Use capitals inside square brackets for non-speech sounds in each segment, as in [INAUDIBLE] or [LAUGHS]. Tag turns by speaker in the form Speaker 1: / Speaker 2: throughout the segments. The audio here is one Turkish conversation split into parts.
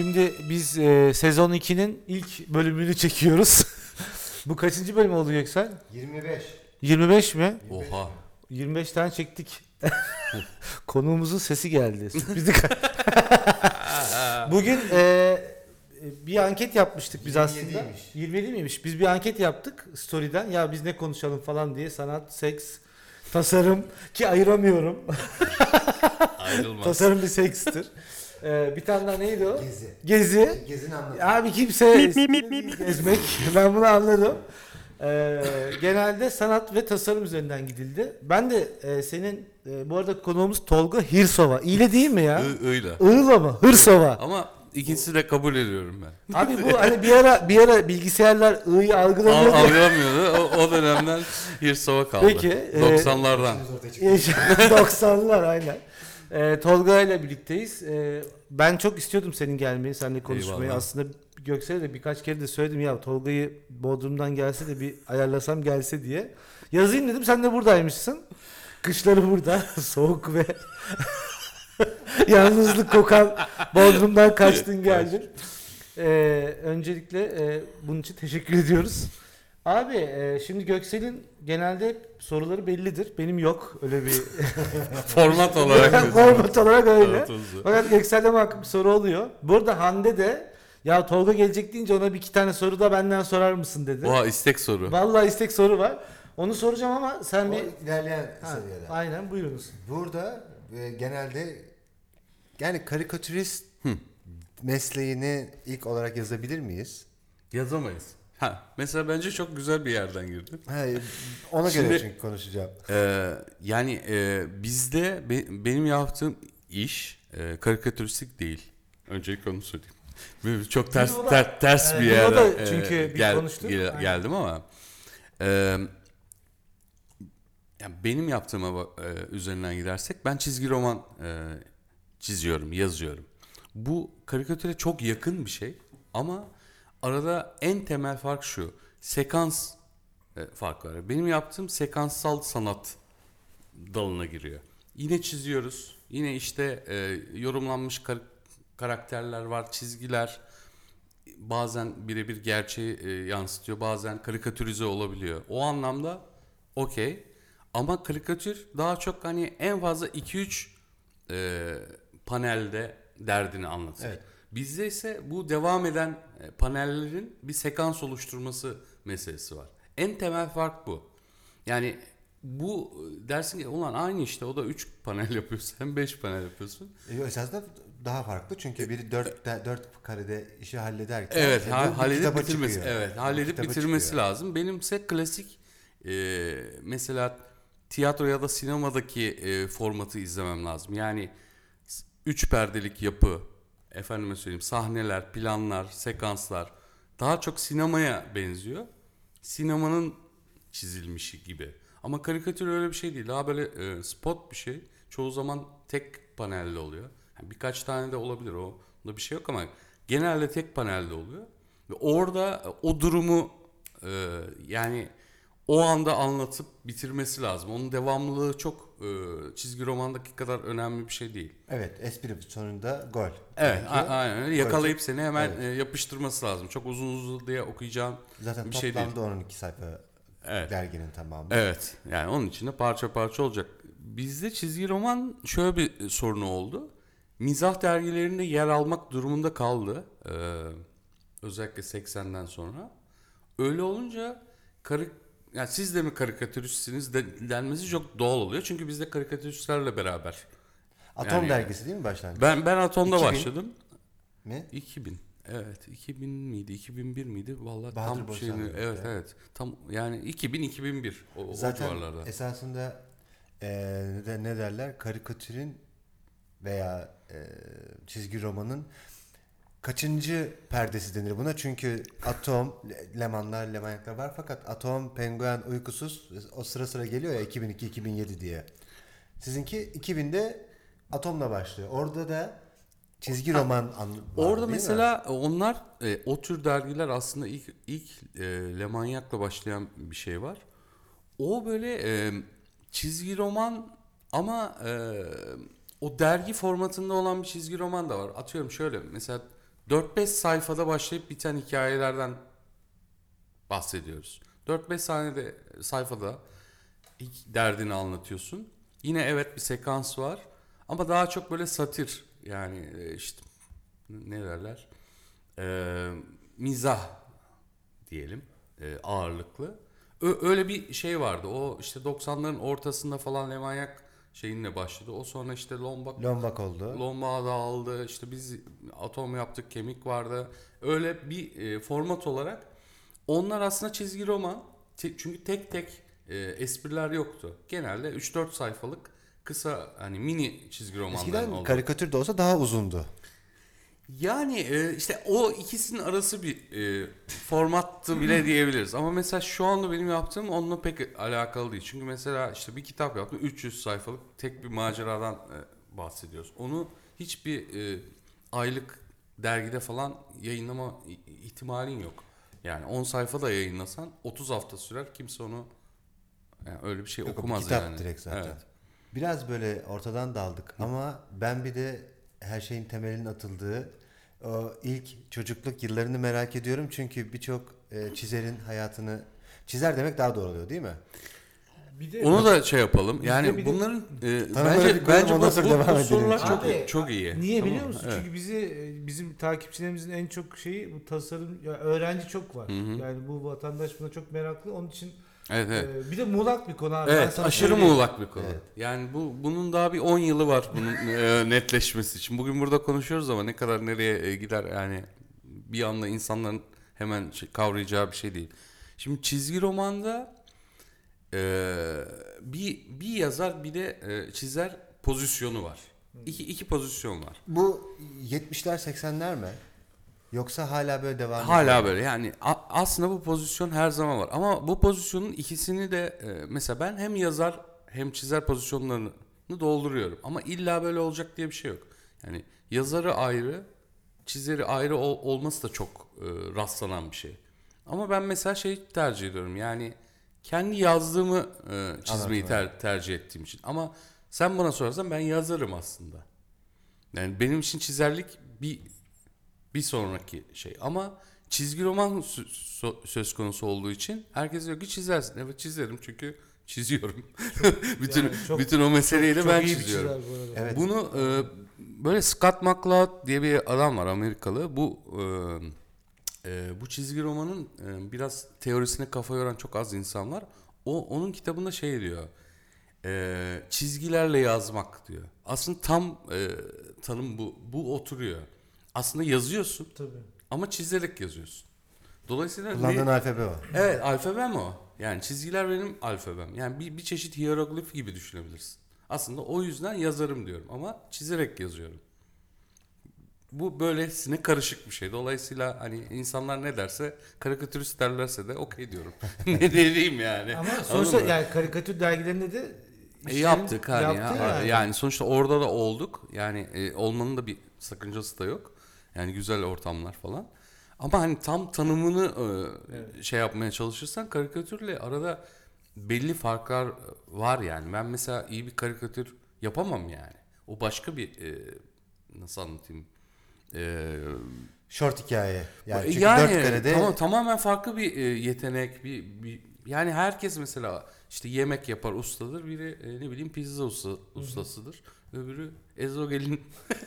Speaker 1: Şimdi biz e, sezon 2'nin ilk bölümünü çekiyoruz. [LAUGHS] Bu kaçıncı bölüm oldu Göksel?
Speaker 2: 25.
Speaker 1: 25 mi?
Speaker 3: Oha.
Speaker 1: 25 tane çektik. [LAUGHS] Konuğumuzun sesi geldi. Sürprizi [LAUGHS] Bugün e, bir anket yapmıştık biz
Speaker 2: 27'ymiş.
Speaker 1: aslında. 27 miymiş? Biz bir anket yaptık story'den. Ya biz ne konuşalım falan diye. Sanat, seks, tasarım ki ayıramıyorum.
Speaker 3: Ayrılmaz.
Speaker 1: tasarım bir sekstir. E, bir tane daha neydi o?
Speaker 2: Gezi.
Speaker 1: Gezi.
Speaker 2: Gezini anlat.
Speaker 1: Abi kimse gezmek. [LAUGHS] Ben bunu anladım. Ee, genelde sanat ve tasarım üzerinden gidildi. Ben de e, senin e, bu arada konuğumuz Tolga Hirsova. İyi değil mi ya?
Speaker 3: I- öyle.
Speaker 1: Iğla mı? Hırsova.
Speaker 3: Ama ikisi de kabul ediyorum ben.
Speaker 1: Abi bu hani bir ara bir ara bilgisayarlar I'yı
Speaker 3: Al,
Speaker 1: algılamıyor.
Speaker 3: algılamıyordu. O, o dönemden bir sova kaldı.
Speaker 1: Peki, e,
Speaker 3: 90'lardan.
Speaker 2: İşimiz ortaya çıktı.
Speaker 1: 90'lar [LAUGHS] aynen. Ee, Tolga ile birlikteyiz. Ee, ben çok istiyordum senin gelmeyi, seninle konuşmayı.
Speaker 3: Eyvallah.
Speaker 1: Aslında Göksel'e de birkaç kere de söyledim ya Tolga'yı Bodrum'dan gelse de bir ayarlasam gelse diye. Yazayım dedim sen de buradaymışsın. Kışları burada [LAUGHS] soğuk ve [LAUGHS] yalnızlık kokan Bodrum'dan kaçtın geldin. Ee, öncelikle e, bunun için teşekkür ediyoruz. Abi e, şimdi Göksel'in genelde hep soruları bellidir. Benim yok öyle bir [LAUGHS]
Speaker 3: Format olarak. [LAUGHS]
Speaker 1: Format olarak öyle.
Speaker 3: Evet, oldu.
Speaker 1: Fakat Göksel'de bir soru oluyor. Burada Hande de ya Tolga gelecek deyince ona bir iki tane soru da benden sorar mısın dedi.
Speaker 3: Oha istek soru.
Speaker 1: Vallahi istek soru var. Onu soracağım ama sen
Speaker 2: O
Speaker 1: bir...
Speaker 2: ilerleyen
Speaker 1: Ha,
Speaker 2: seviyede.
Speaker 1: aynen buyurunuz.
Speaker 2: Burada e, genelde yani karikatürist mesleğini ilk olarak yazabilir miyiz?
Speaker 3: Yazamayız. Ha, mesela bence çok güzel bir yerden girdi.
Speaker 2: Ona
Speaker 3: Şimdi-
Speaker 2: göre çünkü konuşacağım.
Speaker 3: Ee, yani e, bizde be- benim yaptığım iş e, karikatüristik değil. Öncelikle onu söyleyeyim. Böyle çok ters
Speaker 1: da-
Speaker 3: ter- ters
Speaker 1: e,
Speaker 3: bir yerden
Speaker 1: da çünkü
Speaker 3: e,
Speaker 1: bir konuştuk.
Speaker 3: gel-
Speaker 1: Aynen.
Speaker 3: geldim ama e, yani benim yaptığıma e, üzerinden gidersek ben çizgi roman e, çiziyorum, yazıyorum. Bu karikatüre çok yakın bir şey ama arada en temel fark şu. Sekans e, fark var. Benim yaptığım sekanssal sanat dalına giriyor. Yine çiziyoruz. Yine işte e, yorumlanmış kar- karakterler var, çizgiler. Bazen birebir gerçeği e, yansıtıyor, bazen karikatürize olabiliyor. O anlamda okey. Ama karikatür daha çok hani en fazla 2-3 e, panelde derdini anlatır.
Speaker 2: Evet.
Speaker 3: Bizde ise bu devam eden e, panellerin bir sekans oluşturması meselesi var. En temel fark bu. Yani bu e, dersin ki ulan aynı işte o da 3 panel yapıyorsun [LAUGHS] sen 5 panel yapıyorsun.
Speaker 2: E, esasında daha farklı çünkü biri dört, de- dört karede işi hallederken
Speaker 3: Evet
Speaker 2: e,
Speaker 3: ha-
Speaker 2: bu
Speaker 3: halledip bitirmesi
Speaker 2: çıkıyor.
Speaker 3: evet halledip
Speaker 2: kitaba
Speaker 3: bitirmesi
Speaker 2: çıkıyor.
Speaker 3: lazım. Benimse klasik e, mesela tiyatro ya da sinemadaki e, formatı izlemem lazım. Yani s- üç perdelik yapı, efendime söyleyeyim sahneler, planlar, sekanslar daha çok sinemaya benziyor. Sinemanın çizilmişi gibi. Ama karikatür öyle bir şey değil. Daha böyle e, spot bir şey. Çoğu zaman tek panelde oluyor. Yani birkaç tane de olabilir o. Onda bir şey yok ama genelde tek panelde oluyor. Ve orada e, o durumu e, yani o anda anlatıp bitirmesi lazım. Onun devamlılığı çok e, çizgi romandaki kadar önemli bir şey değil.
Speaker 2: Evet espri sonunda gol.
Speaker 3: Evet, a- aynen öyle. Yakalayıp seni hemen
Speaker 2: Evet.
Speaker 3: e, yapıştırması lazım. Çok uzun uzun diye okuyacağın
Speaker 2: Zaten
Speaker 3: bir şey değil.
Speaker 2: toplamda 12 sayfa
Speaker 3: Evet.
Speaker 2: derginin tamamı.
Speaker 3: Evet. Yani onun içinde parça parça olacak. Bizde çizgi roman şöyle bir sorunu oldu. Mizah dergilerinde yer almak durumunda kaldı. Ee, özellikle 80'den sonra. Öyle olunca karik yani siz de mi karikatüristsiniz de, denmesi çok doğal oluyor. Çünkü biz de karikatüristlerle beraber.
Speaker 2: Atom
Speaker 3: Yani-
Speaker 2: dergisi değil mi başlangıç?
Speaker 3: Ben ben Atom'da
Speaker 2: 2000.
Speaker 3: başladım.
Speaker 2: Mi?
Speaker 3: 2000. Evet, 2000 miydi? 2001 miydi? Vallahi
Speaker 2: Bahadır
Speaker 3: tam şeyini evet evet. Tam yani 2000 2001 o, o
Speaker 2: Zaten
Speaker 3: civarlarda.
Speaker 2: esasında eee, ne, de- ne derler karikatürün veya eee, çizgi romanın kaçıncı perdesi denir buna? Çünkü Atom, Le- Lemanlar, Lemanyaklar var fakat Atom, Penguen, Uykusuz o sıra sıra geliyor ya 2002-2007 diye. Sizinki 2000'de Atom'la başlıyor. Orada da çizgi roman an, var,
Speaker 3: Orada
Speaker 2: değil mi?
Speaker 3: mesela onlar e, o tür dergiler aslında ilk ilk e, Le Manyak'la başlayan bir şey var. O böyle e, çizgi roman ama e, o dergi formatında olan bir çizgi roman da var. Atıyorum şöyle mesela 4-5 sayfada başlayıp biten hikayelerden bahsediyoruz. 4-5 saniyede sayfada derdini anlatıyorsun. Yine evet bir sekans var ama daha çok böyle satir yani e, işte ne derler Ee, mizah diyelim e, ağırlıklı. Ö- öyle bir şey vardı. O işte 90'ların ortasında falan Lemanyak şeyinle başladı. O sonra işte Lombak
Speaker 2: Lombak oldu.
Speaker 3: Lomba da aldı. İşte biz atom yaptık, kemik vardı. Öyle bir e, format olarak onlar aslında çizgi roman. Te- çünkü tek tek e, espriler yoktu. Genelde 3-4 sayfalık kısa hani mini çizgi romanlar
Speaker 2: Eskiden
Speaker 3: oldu.
Speaker 2: karikatür de olsa daha uzundu.
Speaker 3: Yani e, işte o ikisinin arası bir e, formattı bile [LAUGHS] diyebiliriz. Ama mesela şu anda benim yaptığım onunla pek alakalı değil. Çünkü mesela işte bir kitap yaptım 300 sayfalık tek bir maceradan e, bahsediyoruz. Onu hiçbir e, aylık dergide falan yayınlama ihtimalin yok. Yani 10 sayfa da yayınlasan 30 hafta sürer kimse onu yani öyle bir şey
Speaker 2: Yok,
Speaker 3: okumaz
Speaker 2: kitap
Speaker 3: yani.
Speaker 2: direkt zaten.
Speaker 3: Evet.
Speaker 2: Biraz böyle ortadan daldık ama ben bir de her şeyin temelinin atıldığı o ilk çocukluk yıllarını merak ediyorum. Çünkü birçok e, çizerin hayatını çizer demek daha doğru oluyor değil mi?
Speaker 1: Bir de
Speaker 3: Onu da şey yapalım. Yani
Speaker 1: bir de-
Speaker 3: bunların e,
Speaker 2: bir
Speaker 3: bence
Speaker 2: koyalım,
Speaker 3: bence bu,
Speaker 2: ondan sonra
Speaker 3: bu,
Speaker 2: devam
Speaker 3: bu
Speaker 2: edelim.
Speaker 3: sorular çok
Speaker 1: Abi,
Speaker 3: çok iyi.
Speaker 1: Niye
Speaker 3: Tamam
Speaker 1: biliyor
Speaker 3: mı?
Speaker 1: musun?
Speaker 3: Evet.
Speaker 1: Çünkü bizi e, bizim takipçilerimizin en çok şeyi bu tasarım ya öğrenci çok var. Yani bu vatandaş buna çok meraklı. Onun için
Speaker 3: Evet evet.
Speaker 1: e, bir de muğlak bir konu abi.
Speaker 3: Evet aşırı
Speaker 1: söyleyeyim.
Speaker 3: muğlak bir konu.
Speaker 2: Evet.
Speaker 3: Yani bu bunun daha bir 10 yılı var bunun [LAUGHS] e, netleşmesi için. Bugün burada konuşuyoruz ama ne kadar nereye e, gider yani bir anda insanların hemen şey- kavrayacağı bir şey değil. Şimdi çizgi romanda e, bir bir yazar bir de e, çizer pozisyonu var. İki, iki pozisyon var.
Speaker 2: Bu 70'ler 80'ler mi? Yoksa hala böyle devam ediyor?
Speaker 3: Hala böyle yani a- aslında bu pozisyon her zaman var ama bu pozisyonun ikisini de e, mesela ben hem yazar hem çizer pozisyonlarını dolduruyorum ama illa böyle olacak diye bir şey yok. Yani yazarı ayrı, çizeri ayrı ol- olması da çok e, rastlanan bir şey. Ama ben mesela şey tercih ediyorum yani kendi yazdığımı e, çizmeyi ter- tercih ettiğim için. Ama sen bana sorarsan ben yazarım aslında. Yani benim için çizerlik bir bir sonraki şey. Ama çizgi roman sö- sö- söz konusu olduğu için herkes diyor ki çizersin. Evet çizerim çünkü çiziyorum. [LAUGHS] bütün
Speaker 1: Yani çok-
Speaker 3: bütün o meseleyi de
Speaker 1: Çok
Speaker 3: ben
Speaker 1: iyi bir
Speaker 3: çiziyorum.
Speaker 1: çizer bu arada.
Speaker 2: Evet.
Speaker 3: Bunu e, böyle Scott McCloud diye bir adam var Amerikalı. Bu e, e, bu çizgi romanın e, biraz teorisine kafa yoran çok az insan var. O onun kitabında şey diyor. e, çizgilerle yazmak diyor. Aslında tam e, tanım bu. Bu oturuyor. Aslında yazıyorsun
Speaker 1: Tabii.
Speaker 3: ama çizerek yazıyorsun. Dolayısıyla
Speaker 2: Kullandığın
Speaker 3: ne-
Speaker 2: alfabe o.
Speaker 3: Evet alfabem o. Yani çizgiler benim alfabem. Yani bir, bir çeşit hieroglif gibi düşünebilirsin. Aslında o yüzden yazarım diyorum ama çizerek yazıyorum. Bu böylesine karışık bir şey. Dolayısıyla hani insanlar ne derse karikatürist derlerse de okey diyorum. [LAUGHS] ne, diyeyim yani.
Speaker 1: Ama sonuçta yani karikatür dergilerinde de
Speaker 3: E, yaptık hani
Speaker 1: yaptı
Speaker 3: ya.
Speaker 1: yani.
Speaker 3: yani. sonuçta orada da olduk. Yani e, olmanın da bir sakıncası da yok. Yani güzel ortamlar falan. Ama hani tam tanımını e, şey yapmaya çalışırsan karikatürle arada belli farklar var yani. Ben mesela iyi bir karikatür yapamam yani. O başka bir e, nasıl anlatayım? E,
Speaker 2: Short hikaye. Yani çünkü
Speaker 3: yani
Speaker 2: dört karede
Speaker 3: tamam, tamamen farklı bir e, yetenek bir, bir yani herkes mesela işte yemek yapar ustadır biri e, ne bileyim pizza usta, ustasıdır öbürü ezogelin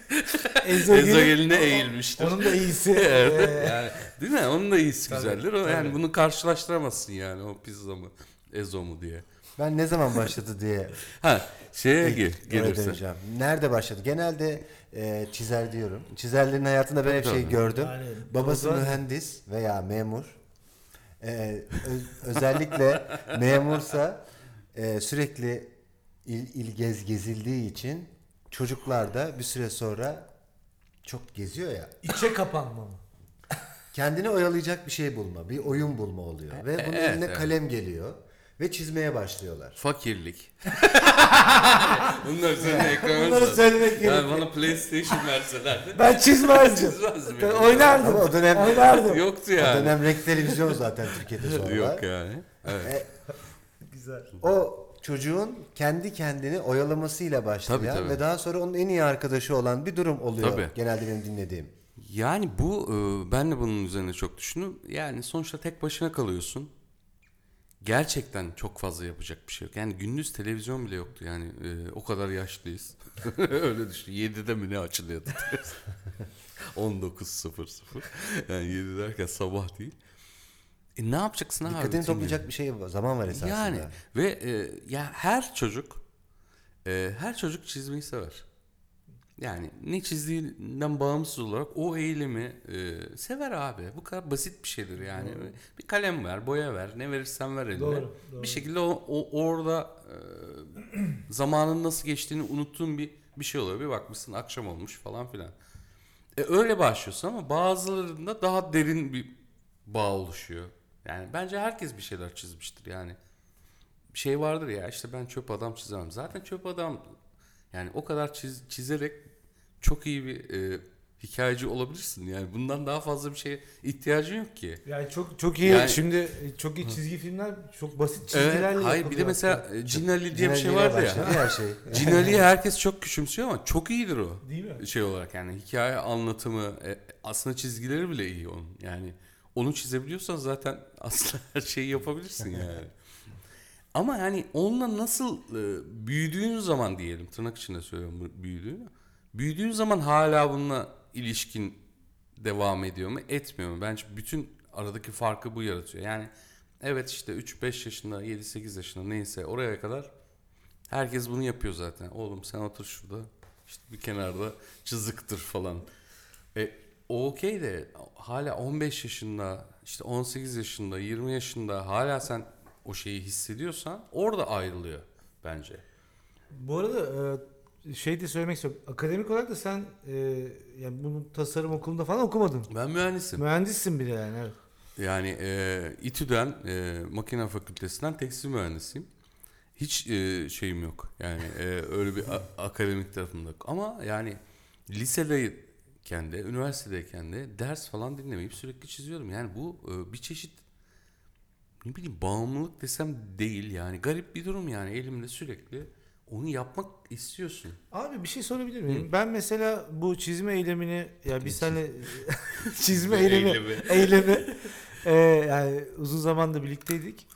Speaker 3: [LAUGHS]
Speaker 1: Ezogelin-
Speaker 3: ezogeline [LAUGHS] eğilmiştir.
Speaker 1: Onun da iyisi. [LAUGHS]
Speaker 3: Evet,
Speaker 1: e,
Speaker 3: yani, değil mi? Onun da iyisi
Speaker 1: Tabii,
Speaker 3: güzeldir. O, yani
Speaker 1: tabii.
Speaker 3: bunu karşılaştıramazsın yani o pizza mı ezo mu diye.
Speaker 2: ben ne zaman başladı diye
Speaker 3: Ha şeye
Speaker 2: İlk
Speaker 3: gel, gelirse.
Speaker 2: döneceğim. Nerede başladı? Genelde e, çizer diyorum. Çizerlerin hayatında ben hep
Speaker 3: Tabii,
Speaker 2: şey
Speaker 3: tabii.
Speaker 2: gördüm.
Speaker 1: Yani
Speaker 2: Babası
Speaker 1: Ozan-
Speaker 2: mühendis veya memur. E, özellikle memursa e, sürekli il, il gez gezildiği için çocuklar da bir süre sonra çok geziyor ya.
Speaker 1: içe kapanma mı?
Speaker 2: Kendini oyalayacak bir şey bulma, bir oyun bulma oluyor. Ve bunun
Speaker 3: evet,
Speaker 2: eline
Speaker 3: evet.
Speaker 2: kalem geliyor ve çizmeye başlıyorlar.
Speaker 3: Fakirlik. Bunlar senin ekranın.
Speaker 1: Bunları söylemek
Speaker 3: Yani
Speaker 1: gerekiyor.
Speaker 3: bana PlayStation verselerdi.
Speaker 1: Ben çizmezdim.
Speaker 3: Çizmezdim
Speaker 1: Ben
Speaker 3: yani.
Speaker 1: oynardım.
Speaker 2: Ama o dönem
Speaker 1: Oynardım.
Speaker 3: Yoktu
Speaker 2: o
Speaker 3: yani.
Speaker 2: dönem renk televizyon zaten Türkiye'de [LAUGHS] sonra.
Speaker 3: Yok yani. Evet.
Speaker 1: Güzel.
Speaker 2: O çocuğun kendi kendini oyalamasıyla başlayan
Speaker 3: Tabii, tabii.
Speaker 2: ve daha sonra onun en iyi arkadaşı olan bir durum oluyor.
Speaker 3: Tabii.
Speaker 2: Genelde benim dinlediğim.
Speaker 3: Yani bu e, ben de bunun üzerine çok düşündüm. Yani sonuçta tek başına kalıyorsun. Gerçekten çok fazla yapacak bir şey yok. Yani gündüz televizyon bile yoktu. Yani e, o kadar yaşlıyız. [LAUGHS] Öyle düşün. 7'de mi ne açılıyordu? [LAUGHS] 19.00. Yani 7 derken sabah değil. E ne yapacaksın abi?
Speaker 2: Dikkatini toplayacak bir şey var, zaman var esasında.
Speaker 3: Yani ve e, ya her çocuk e, her çocuk çizmeyi sever. Yani ne çizdiğinden bağımsız olarak o eylemi e, sever abi. Bu kadar basit bir şeydir yani. Bir kalem ver, boya ver, ne verirsen ver eline.
Speaker 1: Doğru, doğru.
Speaker 3: Bir şekilde o, o- orada e, zamanın nasıl geçtiğini unuttuğun bir bir şey oluyor. Bir bakmışsın akşam olmuş falan filan. E, öyle başlıyorsun ama bazılarında daha derin bir bağ oluşuyor. Yani bence herkes bir şeyler çizmiştir yani. Bir şey vardır ya işte ben çöp adam çizemem. Zaten çöp adam yani o kadar çiz, çizerek çok iyi bir e, hikayeci olabilirsin. Yani bundan daha fazla bir şeye ihtiyacın yok ki.
Speaker 1: Yani çok çok iyi.
Speaker 3: Yani-
Speaker 1: Şimdi çok iyi çizgi filmler çok basit çizgilerle
Speaker 3: Evet, hayır bir de mesela
Speaker 1: hatta.
Speaker 3: e, Cin Ali diye bir şey vardı ya.
Speaker 2: her şey. [LAUGHS]
Speaker 3: Cin Ali'yi herkes çok küçümsüyor ama çok iyidir o.
Speaker 1: Değil mi?
Speaker 3: Şey olarak yani hikaye anlatımı e, aslında çizgileri bile iyi onun. Yani onu çizebiliyorsan zaten [LAUGHS] aslında her şeyi yapabilirsin [LAUGHS] yani. Ama yani onunla nasıl e, büyüdüğün zaman diyelim tırnak içinde söylüyorum büyüdüğünü. Büyüdüğün zaman hala bununla ilişkin devam ediyor mu etmiyor mu? Bence bütün aradaki farkı bu yaratıyor. Yani evet işte 3-5 yaşında 7-8 yaşında neyse oraya kadar herkes bunu yapıyor zaten. Oğlum sen otur şurada işte bir kenarda çiziktir falan. E, o okey de hala 15 yaşında işte 18 yaşında 20 yaşında hala sen o şeyi hissediyorsan orada ayrılıyor bence.
Speaker 1: Bu arada e, şey de söylemek istiyorum. Akademik olarak da sen e, yani bunu tasarım okulunda falan okumadın.
Speaker 3: Ben mühendisim.
Speaker 1: Mühendissin bile yani. Evet.
Speaker 3: Yani e, İTÜ'den e, makine fakültesinden tekstil mühendisiyim. Hiç e, şeyim yok. Yani e, öyle bir a- akademik tarafım yok. Ama yani lisedeyken de, üniversitedeyken de ders falan dinlemeyip sürekli çiziyorum. Yani bu e, bir çeşit ne bileyim bağımlılık desem değil yani. Garip bir durum yani. Elimde sürekli onu yapmak istiyorsun.
Speaker 1: Abi bir şey sorabilir miyim? Ben mesela bu çizme eylemini ya biz seninle [LAUGHS] [LAUGHS] çizme eylemi
Speaker 3: Eylemi. [LAUGHS]
Speaker 1: eylemi e, yani uzun zamanda birlikteydik.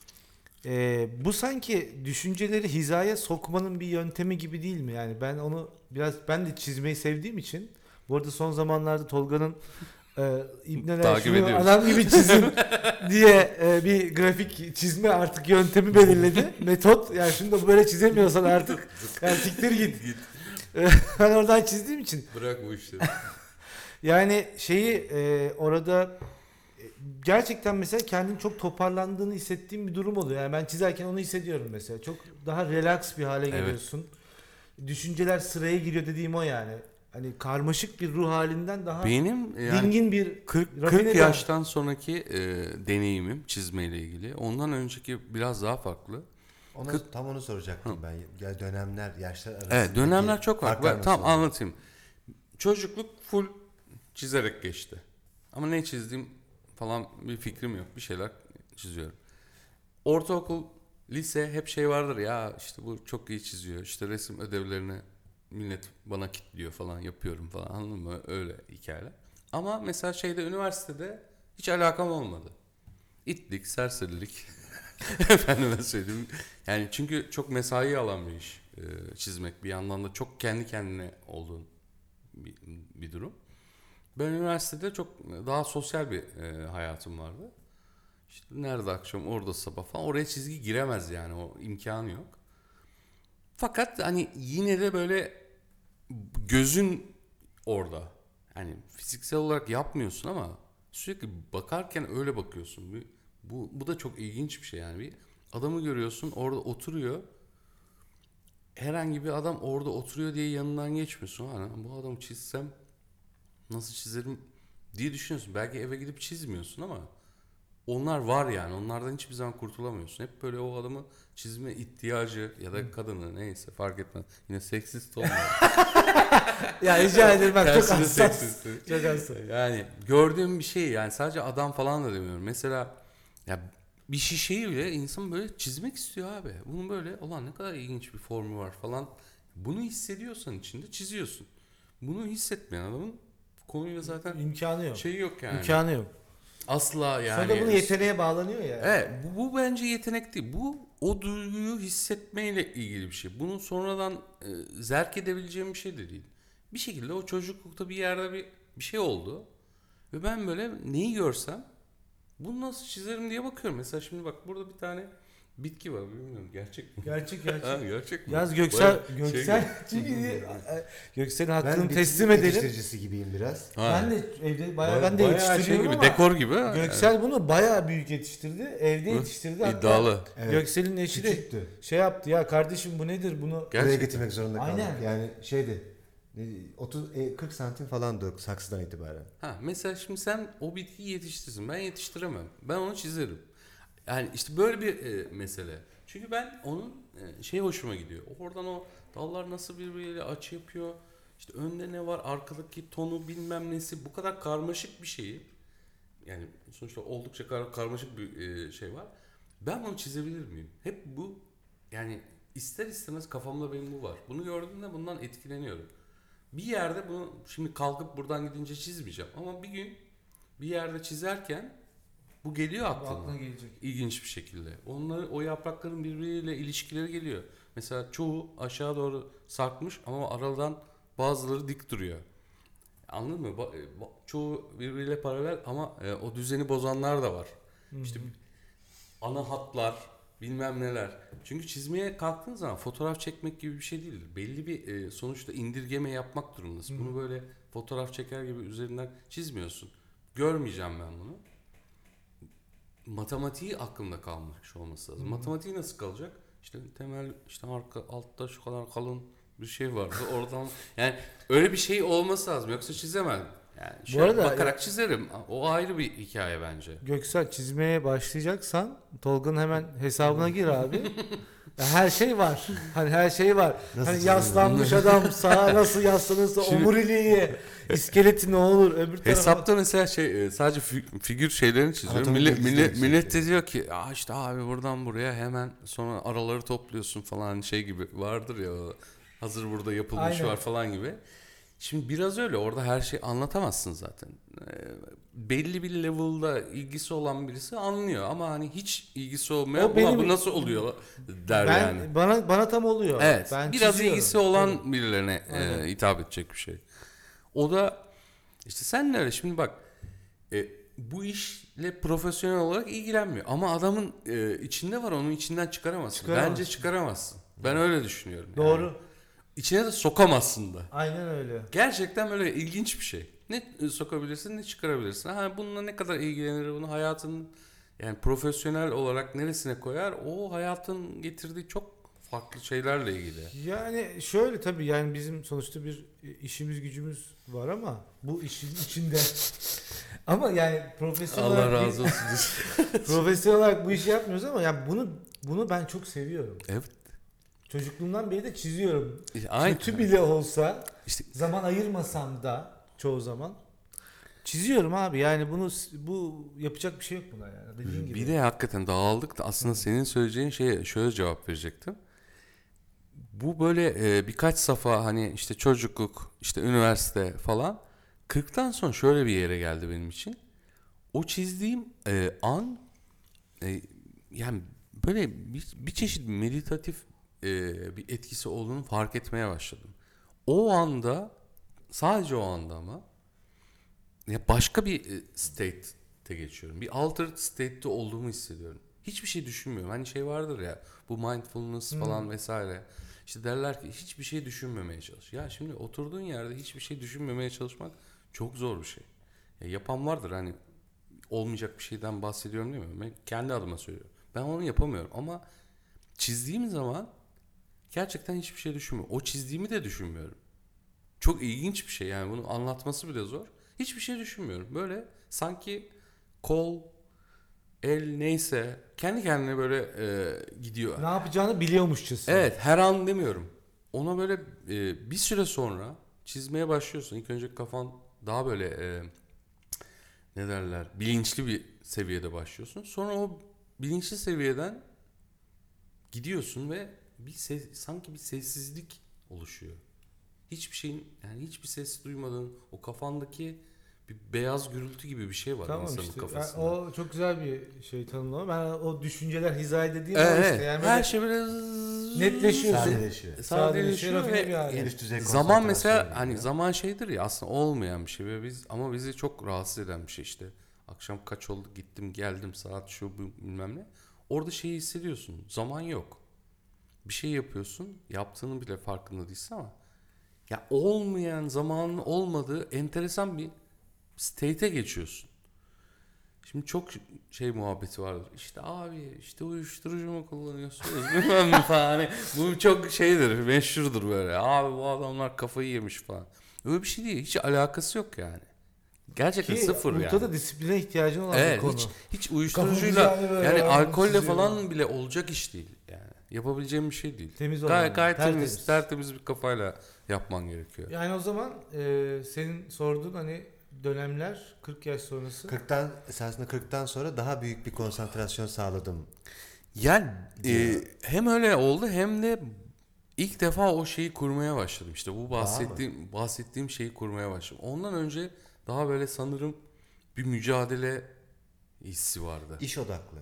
Speaker 1: E, bu sanki düşünceleri hizaya sokmanın bir yöntemi gibi değil mi? Yani ben onu biraz ben de çizmeyi sevdiğim için bu arada son zamanlarda Tolga'nın e, İbneler
Speaker 3: Takip
Speaker 1: şunu
Speaker 3: ediyoruz.
Speaker 1: adam gibi çizin [LAUGHS] diye e, bir grafik çizme artık yöntemi belirledi. Metot yani şunu da böyle çizemiyorsan artık yani siktir git. [LAUGHS] ben oradan çizdiğim için
Speaker 3: Bırak bu işleri. [LAUGHS]
Speaker 1: yani şeyi e, orada e, gerçekten mesela kendini çok toparlandığını hissettiğim bir durum oluyor. Yani ben çizerken onu hissediyorum mesela. Çok daha relax bir hale geliyorsun. Düşünceler sıraya giriyor dediğim o yani. Hani karmaşık bir ruh halinden daha
Speaker 3: Benim yani
Speaker 1: dingin bir
Speaker 3: 40,
Speaker 1: Rafine
Speaker 3: 40
Speaker 1: de-
Speaker 3: yaştan sonraki e, deneyimim çizmeyle ilgili. Ondan önceki biraz daha farklı.
Speaker 2: Ona,
Speaker 3: Kırk-
Speaker 2: tam onu soracaktım ben. Ya dönemler, yaşlar arasında.
Speaker 3: Evet dönemler çok farklı. tam anlatayım. Çocukluk full çizerek geçti. Ama ne çizdiğim falan bir fikrim yok. Bir şeyler çiziyorum. Ortaokul, lise hep şey vardır ya işte bu çok iyi çiziyor. İşte resim ödevlerini millet bana kitliyor falan yapıyorum falan anladın mı? Öyle hikayeler. Ama mesela şeyde üniversitede hiç alakam olmadı. İtlik, serserilik. [LAUGHS] Efendime söyleyeyim. Yani çünkü çok mesai alan bir iş e, çizmek. Bir yandan da çok kendi kendine olduğun bir, bir durum. Ben üniversitede çok daha sosyal bir e, hayatım vardı. İşte nerede akşam orada sabah falan oraya çizgi giremez yani o imkanı yok. Fakat hani yine de böyle gözün orada. Hani fiziksel olarak yapmıyorsun ama sürekli bakarken öyle bakıyorsun. Bu, bu da çok ilginç bir şey yani. Bir adamı görüyorsun orada oturuyor. Herhangi bir adam orada oturuyor diye yanından geçmiyorsun. Hani bu adamı çizsem nasıl çizerim diye düşünüyorsun. Belki eve gidip çizmiyorsun ama onlar var yani. Onlardan hiçbir zaman kurtulamıyorsun. Hep böyle o adamı çizme ihtiyacı ya da kadını neyse fark etmez. Yine seksist [LAUGHS] olmuyor.
Speaker 1: ya rica ederim bak çok
Speaker 3: Tersine
Speaker 1: hassas.
Speaker 3: seksist.
Speaker 1: Çok hassas.
Speaker 3: Yani gördüğüm bir şey yani sadece adam falan da demiyorum. Mesela ya bir şişeyi bile insan böyle çizmek istiyor abi. Bunun böyle olan ne kadar ilginç bir formu var falan. Bunu hissediyorsan içinde çiziyorsun. Bunu hissetmeyen adamın konuyla zaten
Speaker 1: İmkanı yok.
Speaker 3: şeyi yok yani.
Speaker 1: İmkanı yok.
Speaker 3: Asla yani.
Speaker 1: Sonra bunu yeteneğe bağlanıyor ya.
Speaker 3: Evet bu, bu bence yetenek değil. Bu o duyguyu hissetmeyle ilgili bir şey. Bunun sonradan e, zerk edebileceğim bir şey de değil. Bir şekilde o çocuklukta bir yerde bir, bir şey oldu. Ve ben böyle neyi görsem bunu nasıl çizerim diye bakıyorum. Mesela şimdi bak burada bir tane bitki var bilmiyorum gerçek mi?
Speaker 1: Gerçek [LAUGHS]
Speaker 3: Ha,
Speaker 1: gerçek.
Speaker 3: gerçek mi?
Speaker 1: Yaz Göksel
Speaker 3: Bayağı şey
Speaker 1: Göksel
Speaker 3: gibi.
Speaker 1: çünkü Göksel'in hakkını
Speaker 2: Ben
Speaker 1: teslim edelim.
Speaker 2: yetiştiricisi gibiyim biraz.
Speaker 3: Ha.
Speaker 1: Ben de evde bayağı ben de
Speaker 3: Bayağı şey
Speaker 1: yetiştiriyorum
Speaker 3: gibi
Speaker 1: ama
Speaker 3: dekor gibi. ha.
Speaker 1: Göksel bunu bayağı büyük yetiştirdi. Evde yetiştirdi. Hatta
Speaker 3: İddialı.
Speaker 2: Evet.
Speaker 1: Göksel'in eşi de
Speaker 2: Küçüktü.
Speaker 1: şey yaptı ya kardeşim bu nedir bunu
Speaker 2: Buraya
Speaker 3: Gerçekten.
Speaker 2: getirmek zorunda kaldık.
Speaker 1: Aynen.
Speaker 2: Yani şeydi. e, 30 e, 40 santim falan da saksıdan itibaren.
Speaker 3: Ha, mesela şimdi sen o bitkiyi yetiştirsin. Ben yetiştiremem. Ben onu çizerim. Yani işte böyle bir e, mesele. Çünkü ben onun e, şey hoşuma gidiyor. Oradan o dallar nasıl birbiriyle açı yapıyor. İşte önde ne var, arkadaki tonu bilmem nesi bu kadar karmaşık bir şeyi. Yani sonuçta oldukça kar- karmaşık bir e, şey var. Ben bunu çizebilir miyim? Hep bu yani ister istemez kafamda benim bu var. Bunu gördüğümde bundan etkileniyorum. Bir yerde bunu şimdi kalkıp buradan gidince çizmeyeceğim ama bir gün bir yerde çizerken bu geliyor aklıma.
Speaker 1: aklına gelecek.
Speaker 3: İlginç bir şekilde. Onları o yaprakların birbiriyle ilişkileri geliyor. Mesela çoğu aşağı doğru sarkmış ama aradan bazıları dik duruyor. Anladın mı? Ba- e, çoğu birbiriyle paralel ama e, o düzeni bozanlar da var. İşte ana hatlar, bilmem neler. Çünkü çizmeye kalktığın zaman fotoğraf çekmek gibi bir şey değil. Belli bir e, sonuçta indirgeme yapmak durumundasın. Bunu böyle fotoğraf çeker gibi üzerinden çizmiyorsun. Görmeyeceğim ben bunu. Matematiği aklımda kalmış olması lazım. Matematiği nasıl kalacak? İşte temel işte arka altta şu kadar kalın bir şey vardı. Oradan yani öyle bir şey olması lazım. Yoksa çizemem. Yani şöyle
Speaker 1: arada-
Speaker 3: bakarak çizerim. O ayrı bir hikaye bence.
Speaker 1: Göksel çizmeye başlayacaksan Tolga'nın hemen [LAUGHS] hesabına gir abi. Ya her şey var. [LAUGHS] Hani her şey var.
Speaker 2: Nasıl
Speaker 1: hani yaslanmış adam [LAUGHS] sağa nasıl yaslanırsa
Speaker 3: Şimdi-
Speaker 1: omuriliği, iskeleti ne olur öbür tarafa.
Speaker 3: Hesapta mesela şey e, sadece fig- figür şeylerini çiziyorum. Millet, millet, millet de diyor ki Aa işte abi buradan buraya hemen sonra araları topluyorsun falan şey gibi vardır ya hazır burada yapılmış
Speaker 1: Aynen.
Speaker 3: var falan gibi. Şimdi biraz öyle orada her şeyi anlatamazsın zaten. Ee, belli bir level'da ilgisi olan birisi anlıyor ama hani hiç ilgisi olmayan
Speaker 1: O
Speaker 3: "Ulan
Speaker 1: benim-
Speaker 3: bu nasıl oluyor der
Speaker 1: ben
Speaker 3: yani.
Speaker 1: bana bana tam oluyor.
Speaker 3: Evet.
Speaker 1: Ben
Speaker 3: biraz
Speaker 1: çiziyorum.
Speaker 3: ilgisi olan birilerine e,
Speaker 1: Aynen.
Speaker 3: hitap edecek bir şey. O da işte sen öyle. Şimdi bak e, bu işle profesyonel olarak ilgilenmiyor. Ama adamın e, içinde var onu içinden çıkaramazsın.
Speaker 1: Çıkaramazsın.
Speaker 3: Bence çıkaramazsın. Ben öyle düşünüyorum. yani. İçine de sokamazsın da.
Speaker 1: Aynen öyle.
Speaker 3: Gerçekten böyle ilginç bir şey. Ne e, sokabilirsin ne çıkarabilirsin. Ha bununla ne kadar ilgilenir bunu hayatın yani profesyonel olarak neresine koyar o hayatın getirdiği çok farklı şeylerle ilgili.
Speaker 1: Yani şöyle tabii yani bizim sonuçta bir işimiz gücümüz var ama bu işin içinde [LAUGHS] ama yani profesyonel
Speaker 3: Allah
Speaker 1: olarak
Speaker 3: razı olsun. [LAUGHS]
Speaker 1: profesyonel olarak bu işi yapmıyoruz ama ya bunu bunu ben çok seviyorum.
Speaker 3: evet.
Speaker 1: Çocukluğumdan beri de çiziyorum.
Speaker 3: Aynen.
Speaker 1: Kötü bile olsa
Speaker 3: İşte
Speaker 1: zaman ayırmasam da çoğu zaman çiziyorum abi. Yani bunu bu yapacak bir şey yok buna yani. Dediğin gibi.
Speaker 3: bir de hakikaten dağıldık da aslında senin söyleyeceğin şeye şöyle cevap verecektim. Bu böyle e, birkaç safa hani işte çocukluk, işte üniversite falan 40'tan sonra şöyle bir yere geldi benim için. O çizdiğim e, an e, yani böyle bir, bir çeşit meditatif e, bir etkisi olduğunu fark etmeye başladım. O anda sadece o anda ama ya başka bir e, state'te geçiyorum. Bir altered state'te olduğumu hissediyorum. Hiçbir şey düşünmüyorum. Hani şey vardır ya bu mindfulness falan vesaire. İşte derler ki hiçbir şey düşünmemeye çalış. Ya şimdi oturduğun yerde hiçbir şey düşünmemeye çalışmak çok zor bir şey. Ya yapan vardır hani olmayacak bir şeyden bahsediyorum değil mi? Ben kendi adıma söylüyorum. Ben onu yapamıyorum ama çizdiğim zaman gerçekten hiçbir şey düşünmüyorum. O çizdiğimi de düşünmüyorum. Çok ilginç bir şey yani bunu anlatması bile zor. Hiçbir şey düşünmüyorum. Böyle sanki kol, el neyse kendi kendine böyle e, gidiyor.
Speaker 1: Ne yapacağını biliyormuşçasın.
Speaker 3: Evet her an demiyorum. Ona böyle e, bir süre sonra çizmeye başlıyorsun. İlk önce kafan daha böyle e, ne derler bilinçli bir seviyede başlıyorsun. Sonra o bilinçli seviyeden gidiyorsun ve bir ses, sanki bir sessizlik oluşuyor. Hiçbir şeyin yani hiçbir ses duymadığın o kafandaki bir beyaz gürültü gibi bir şey var
Speaker 1: Tamam
Speaker 3: insanın
Speaker 1: işte.
Speaker 3: kafasında.
Speaker 1: Yani o çok güzel bir şey tanımlama. Ben o düşünceler hizaya dediğim
Speaker 3: Evet,
Speaker 1: işte. Yani
Speaker 3: her şey böyle
Speaker 1: netleşiyor.
Speaker 2: Sadeleşiyor.
Speaker 3: sadeleşiyor
Speaker 1: rafine
Speaker 3: ve
Speaker 2: düzey
Speaker 3: Zaman mesela
Speaker 2: yani.
Speaker 3: hani zaman şeydir ya aslında olmayan bir şey ve biz ama bizi çok rahatsız eden bir şey işte. Akşam kaç oldu gittim geldim saat şu bilmem ne. Orada şeyi hissediyorsun. Zaman yok. Bir şey yapıyorsun. Yaptığının bile farkında değilsin ama ya olmayan zamanın olmadığı enteresan bir state'e geçiyorsun. Şimdi çok şey muhabbeti vardır. İşte abi işte uyuşturucu mu kullanıyorsunuz [LAUGHS] bilmem ne falan. Hani bu çok şeydir meşhurdur böyle. Abi bu adamlar kafayı yemiş falan. Öyle bir şey değil. Hiç alakası yok yani. Gerçekten
Speaker 1: Ki
Speaker 3: sıfır
Speaker 1: burada
Speaker 3: yani.
Speaker 1: da disipline ihtiyacın olan bir
Speaker 3: Evet
Speaker 1: konu.
Speaker 3: hiç, hiç uyuşturucuyla
Speaker 1: yani
Speaker 3: alkolle falan bile olacak iş değil. Yapabileceğim bir şey değil.
Speaker 1: Temiz olan,
Speaker 3: Gayet, gayet
Speaker 1: tertemiz.
Speaker 3: temiz, tertemiz bir kafayla yapman gerekiyor.
Speaker 1: Yani o zaman e, senin sorduğun hani dönemler 40 yaş sonrası.
Speaker 2: 40'tan esasında 40'tan sonra daha büyük bir konsantrasyon sağladım.
Speaker 3: Yani e, hem öyle oldu hem de ilk defa o şeyi kurmaya başladım. İşte bu bahsettiğim bahsettiğim şeyi kurmaya başladım. Ondan önce daha böyle sanırım bir mücadele hissi vardı.
Speaker 2: İş odaklı.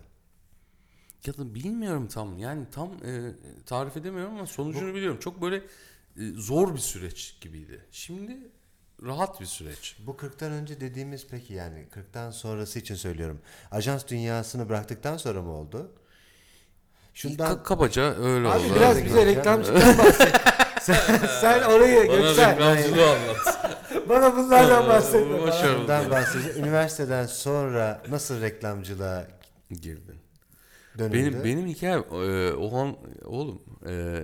Speaker 3: Ya da bilmiyorum tam. Yani tam e, tarif edemiyorum ama sonucunu biliyorum. Çok böyle e, zor bir süreç gibiydi. Şimdi rahat bir süreç.
Speaker 2: Bu 40'tan önce dediğimiz peki yani 40'tan sonrası için söylüyorum. Ajans dünyasını bıraktıktan sonra mı oldu? Şundan
Speaker 3: Ka- kabaca öyle
Speaker 1: Abi
Speaker 3: oldu.
Speaker 1: biraz
Speaker 2: Evet.
Speaker 1: bize reklamcıdan bahset. [LAUGHS] sen, sen orayı
Speaker 3: Bana
Speaker 1: Göksel.
Speaker 3: reklamcılığı anlat. [LAUGHS]
Speaker 1: Bana bunlardan.
Speaker 3: Boş ver.
Speaker 2: şundan bahsedeceğim. Üniversiteden sonra nasıl reklamcılığa
Speaker 3: Girdin.
Speaker 2: Dönüldü?
Speaker 3: Benim benim hikayem e, o an oğlum e,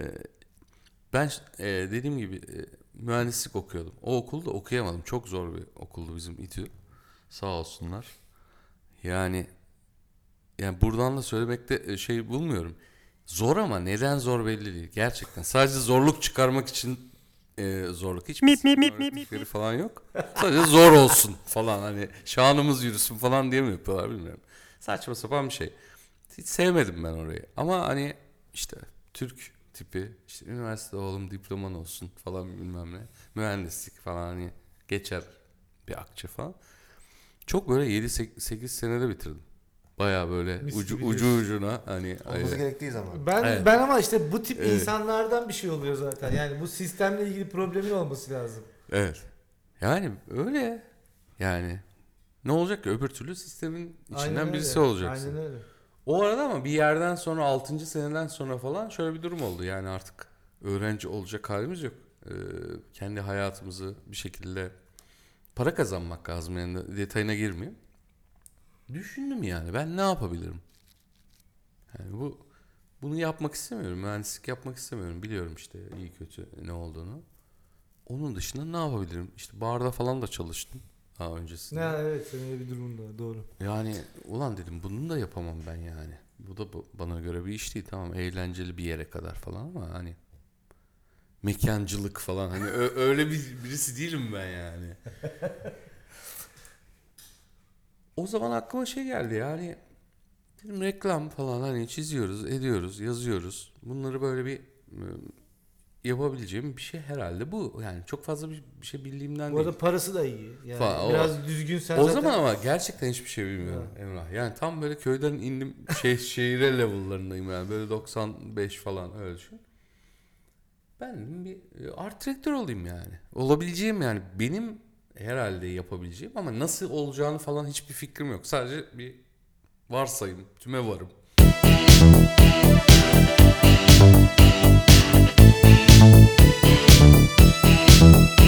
Speaker 3: ben e, dediğim gibi e, mühendislik okuyordum. O okulda okuyamadım. Çok zor bir okuldu bizim İTÜ. Sağ olsunlar. Yani yani buradan da söylemekte e, şey bulmuyorum. Zor ama neden zor belli değil. Gerçekten. Sadece zorluk çıkarmak için e, zorluk. Hiç öğrettikleri falan yok. Sadece zor olsun falan hani şanımız yürüsün falan diye mi yapıyorlar bilmiyorum. Saçma sapan bir şey. Hiç sevmedim ben orayı. Ama hani işte Türk tipi işte üniversite oğlum diploman olsun falan bilmem ne. Mühendislik falan hani geçer bir akçe falan. Çok böyle 7-8 senede bitirdim. Baya böyle
Speaker 1: Mis
Speaker 3: ucu,
Speaker 1: gibi
Speaker 3: ucu
Speaker 1: diyorsun.
Speaker 3: ucuna hani
Speaker 2: Olması gerektiği zaman.
Speaker 1: Ben
Speaker 3: Evet.
Speaker 1: ben ama işte bu tip
Speaker 3: Evet.
Speaker 1: insanlardan bir şey oluyor zaten. Yani bu sistemle ilgili problemin olması lazım.
Speaker 3: Evet. Yani öyle. Yani ne olacak ki öbür türlü sistemin içinden
Speaker 1: Aynen
Speaker 3: birisi
Speaker 1: öyle.
Speaker 3: olacaksın.
Speaker 1: Aynen öyle.
Speaker 3: O arada ama bir yerden sonra 6. seneden sonra falan şöyle bir durum oldu. Yani artık öğrenci olacak halimiz yok. Ee, kendi hayatımızı bir şekilde para kazanmak lazım. Yani detayına girmeyeyim. Düşündüm yani ben ne yapabilirim? Yani bu bunu yapmak istemiyorum. Mühendislik yapmak istemiyorum. Biliyorum işte iyi kötü ne olduğunu. Onun dışında ne yapabilirim? İşte barda falan da çalıştım daha öncesinde.
Speaker 1: Ne evet senin bir durumun da var, doğru.
Speaker 3: Yani ulan dedim bunu da yapamam ben yani. Bu da bu- bana göre bir iş değil tamam eğlenceli bir yere kadar falan ama hani mekancılık falan hani ö- [LAUGHS] öyle bir birisi değilim ben yani. o zaman aklıma şey geldi yani dedim reklam falan hani çiziyoruz, ediyoruz, yazıyoruz. Bunları böyle bir e, yapabileceğim bir şey herhalde bu. Yani çok fazla bir, bir şey bildiğimden
Speaker 1: Bu
Speaker 3: değil.
Speaker 1: arada parası da iyi. Yani
Speaker 3: Falan, o-
Speaker 1: biraz düzgün sen
Speaker 3: o
Speaker 1: zaten.
Speaker 3: zaman ama gerçekten hiçbir şey bilmiyorum Emrah. Yani tam böyle köyden indim şey [LAUGHS] şehire level'larındayım yani. Böyle 95 falan öyle düşün. Ben bir e, art direktör olayım yani. Olabileceğim yani. Benim herhalde yapabileceğim ama nasıl olacağını falan hiçbir fikrim yok. Sadece bir varsayım. Tüme varım. Música